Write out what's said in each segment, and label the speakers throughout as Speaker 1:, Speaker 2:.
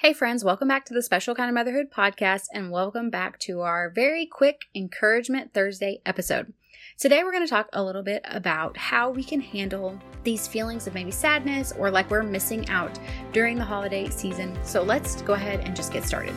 Speaker 1: Hey, friends, welcome back to the Special Kind of Motherhood podcast, and welcome back to our very quick Encouragement Thursday episode. Today, we're going to talk a little bit about how we can handle these feelings of maybe sadness or like we're missing out during the holiday season. So, let's go ahead and just get started.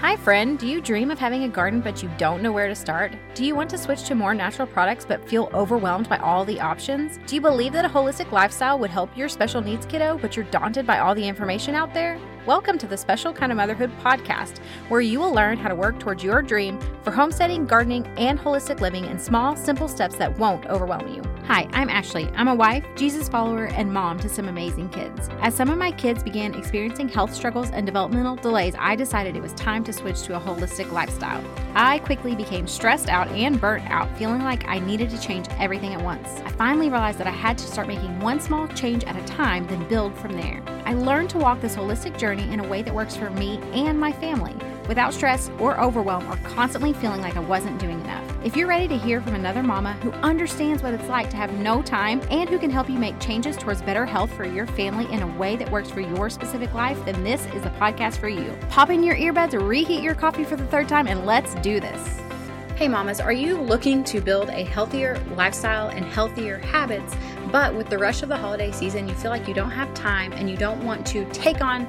Speaker 2: Hi, friend. Do you dream of having a garden but you don't know where to start? Do you want to switch to more natural products but feel overwhelmed by all the options? Do you believe that a holistic lifestyle would help your special needs kiddo but you're daunted by all the information out there? Welcome to the Special Kind of Motherhood podcast, where you will learn how to work towards your dream for homesteading, gardening, and holistic living in small, simple steps that won't overwhelm you. Hi, I'm Ashley. I'm a wife, Jesus follower, and mom to some amazing kids. As some of my kids began experiencing health struggles and developmental delays, I decided it was time to switch to a holistic lifestyle. I quickly became stressed out and burnt out, feeling like I needed to change everything at once. I finally realized that I had to start making one small change at a time, then build from there. I learned to walk this holistic journey in a way that works for me and my family without stress or overwhelm or constantly feeling like I wasn't doing enough. If you're ready to hear from another mama who understands what it's like to have no time and who can help you make changes towards better health for your family in a way that works for your specific life, then this is the podcast for you. Pop in your earbuds, reheat your coffee for the third time, and let's do this.
Speaker 1: Hey, mamas, are you looking to build a healthier lifestyle and healthier habits? But with the rush of the holiday season, you feel like you don't have time and you don't want to take on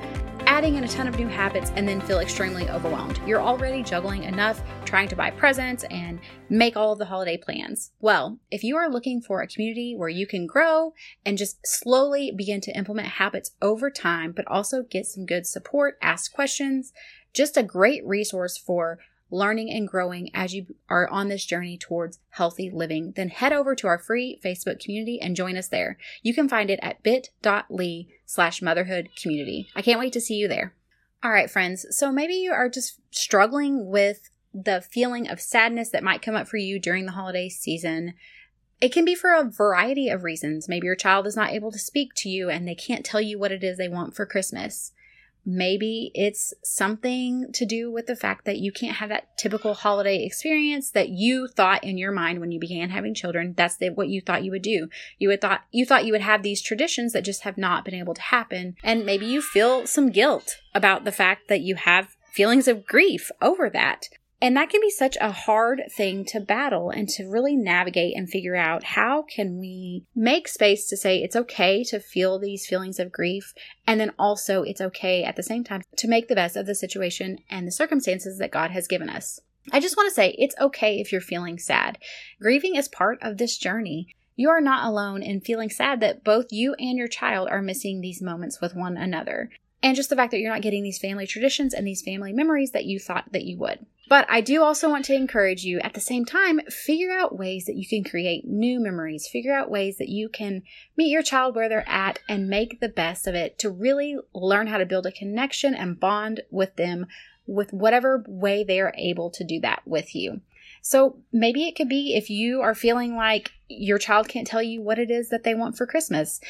Speaker 1: adding in a ton of new habits and then feel extremely overwhelmed. You're already juggling enough trying to buy presents and make all of the holiday plans. Well, if you are looking for a community where you can grow and just slowly begin to implement habits over time, but also get some good support, ask questions, just a great resource for learning and growing as you are on this journey towards healthy living, then head over to our free Facebook community and join us there. You can find it at bit.ly slash motherhood community. I can't wait to see you there. All right, friends. So maybe you are just struggling with the feeling of sadness that might come up for you during the holiday season. It can be for a variety of reasons. Maybe your child is not able to speak to you and they can't tell you what it is they want for Christmas. Maybe it's something to do with the fact that you can't have that typical holiday experience that you thought in your mind when you began having children. That's the, what you thought you would do. You would thought you thought you would have these traditions that just have not been able to happen, and maybe you feel some guilt about the fact that you have feelings of grief over that. And that can be such a hard thing to battle and to really navigate and figure out how can we make space to say it's okay to feel these feelings of grief and then also it's okay at the same time to make the best of the situation and the circumstances that God has given us. I just want to say it's okay if you're feeling sad. Grieving is part of this journey. You are not alone in feeling sad that both you and your child are missing these moments with one another. And just the fact that you're not getting these family traditions and these family memories that you thought that you would. But I do also want to encourage you at the same time, figure out ways that you can create new memories, figure out ways that you can meet your child where they're at and make the best of it to really learn how to build a connection and bond with them with whatever way they are able to do that with you. So maybe it could be if you are feeling like your child can't tell you what it is that they want for Christmas,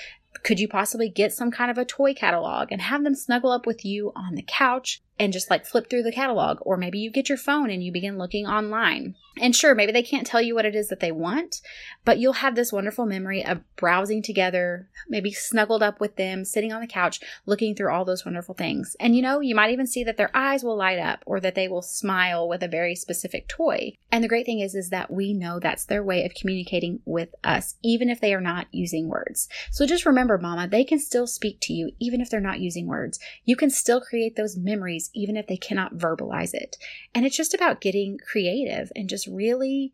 Speaker 1: could you possibly get some kind of a toy catalog and have them snuggle up with you on the couch and just like flip through the catalog. Or maybe you get your phone and you begin looking online. And sure, maybe they can't tell you what it is that they want, but you'll have this wonderful memory of browsing together, maybe snuggled up with them, sitting on the couch, looking through all those wonderful things. And you know, you might even see that their eyes will light up or that they will smile with a very specific toy. And the great thing is, is that we know that's their way of communicating with us, even if they are not using words. So just remember, mama, they can still speak to you, even if they're not using words. You can still create those memories even if they cannot verbalize it. And it's just about getting creative and just really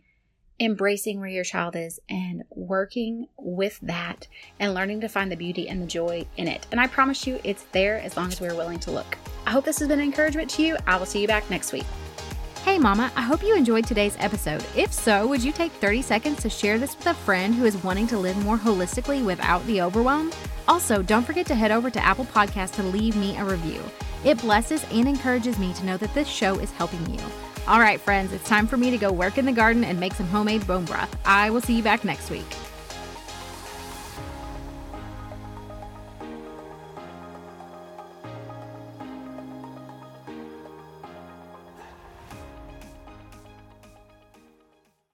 Speaker 1: embracing where your child is and working with that and learning to find the beauty and the joy in it. And I promise you, it's there as long as we're willing to look. I hope this has been an encouragement to you. I will see you back next week.
Speaker 2: Hey, Mama, I hope you enjoyed today's episode. If so, would you take 30 seconds to share this with a friend who is wanting to live more holistically without the overwhelm? Also, don't forget to head over to Apple Podcasts to leave me a review. It blesses and encourages me to know that this show is helping you. All right, friends, it's time for me to go work in the garden and make some homemade bone broth. I will see you back next week.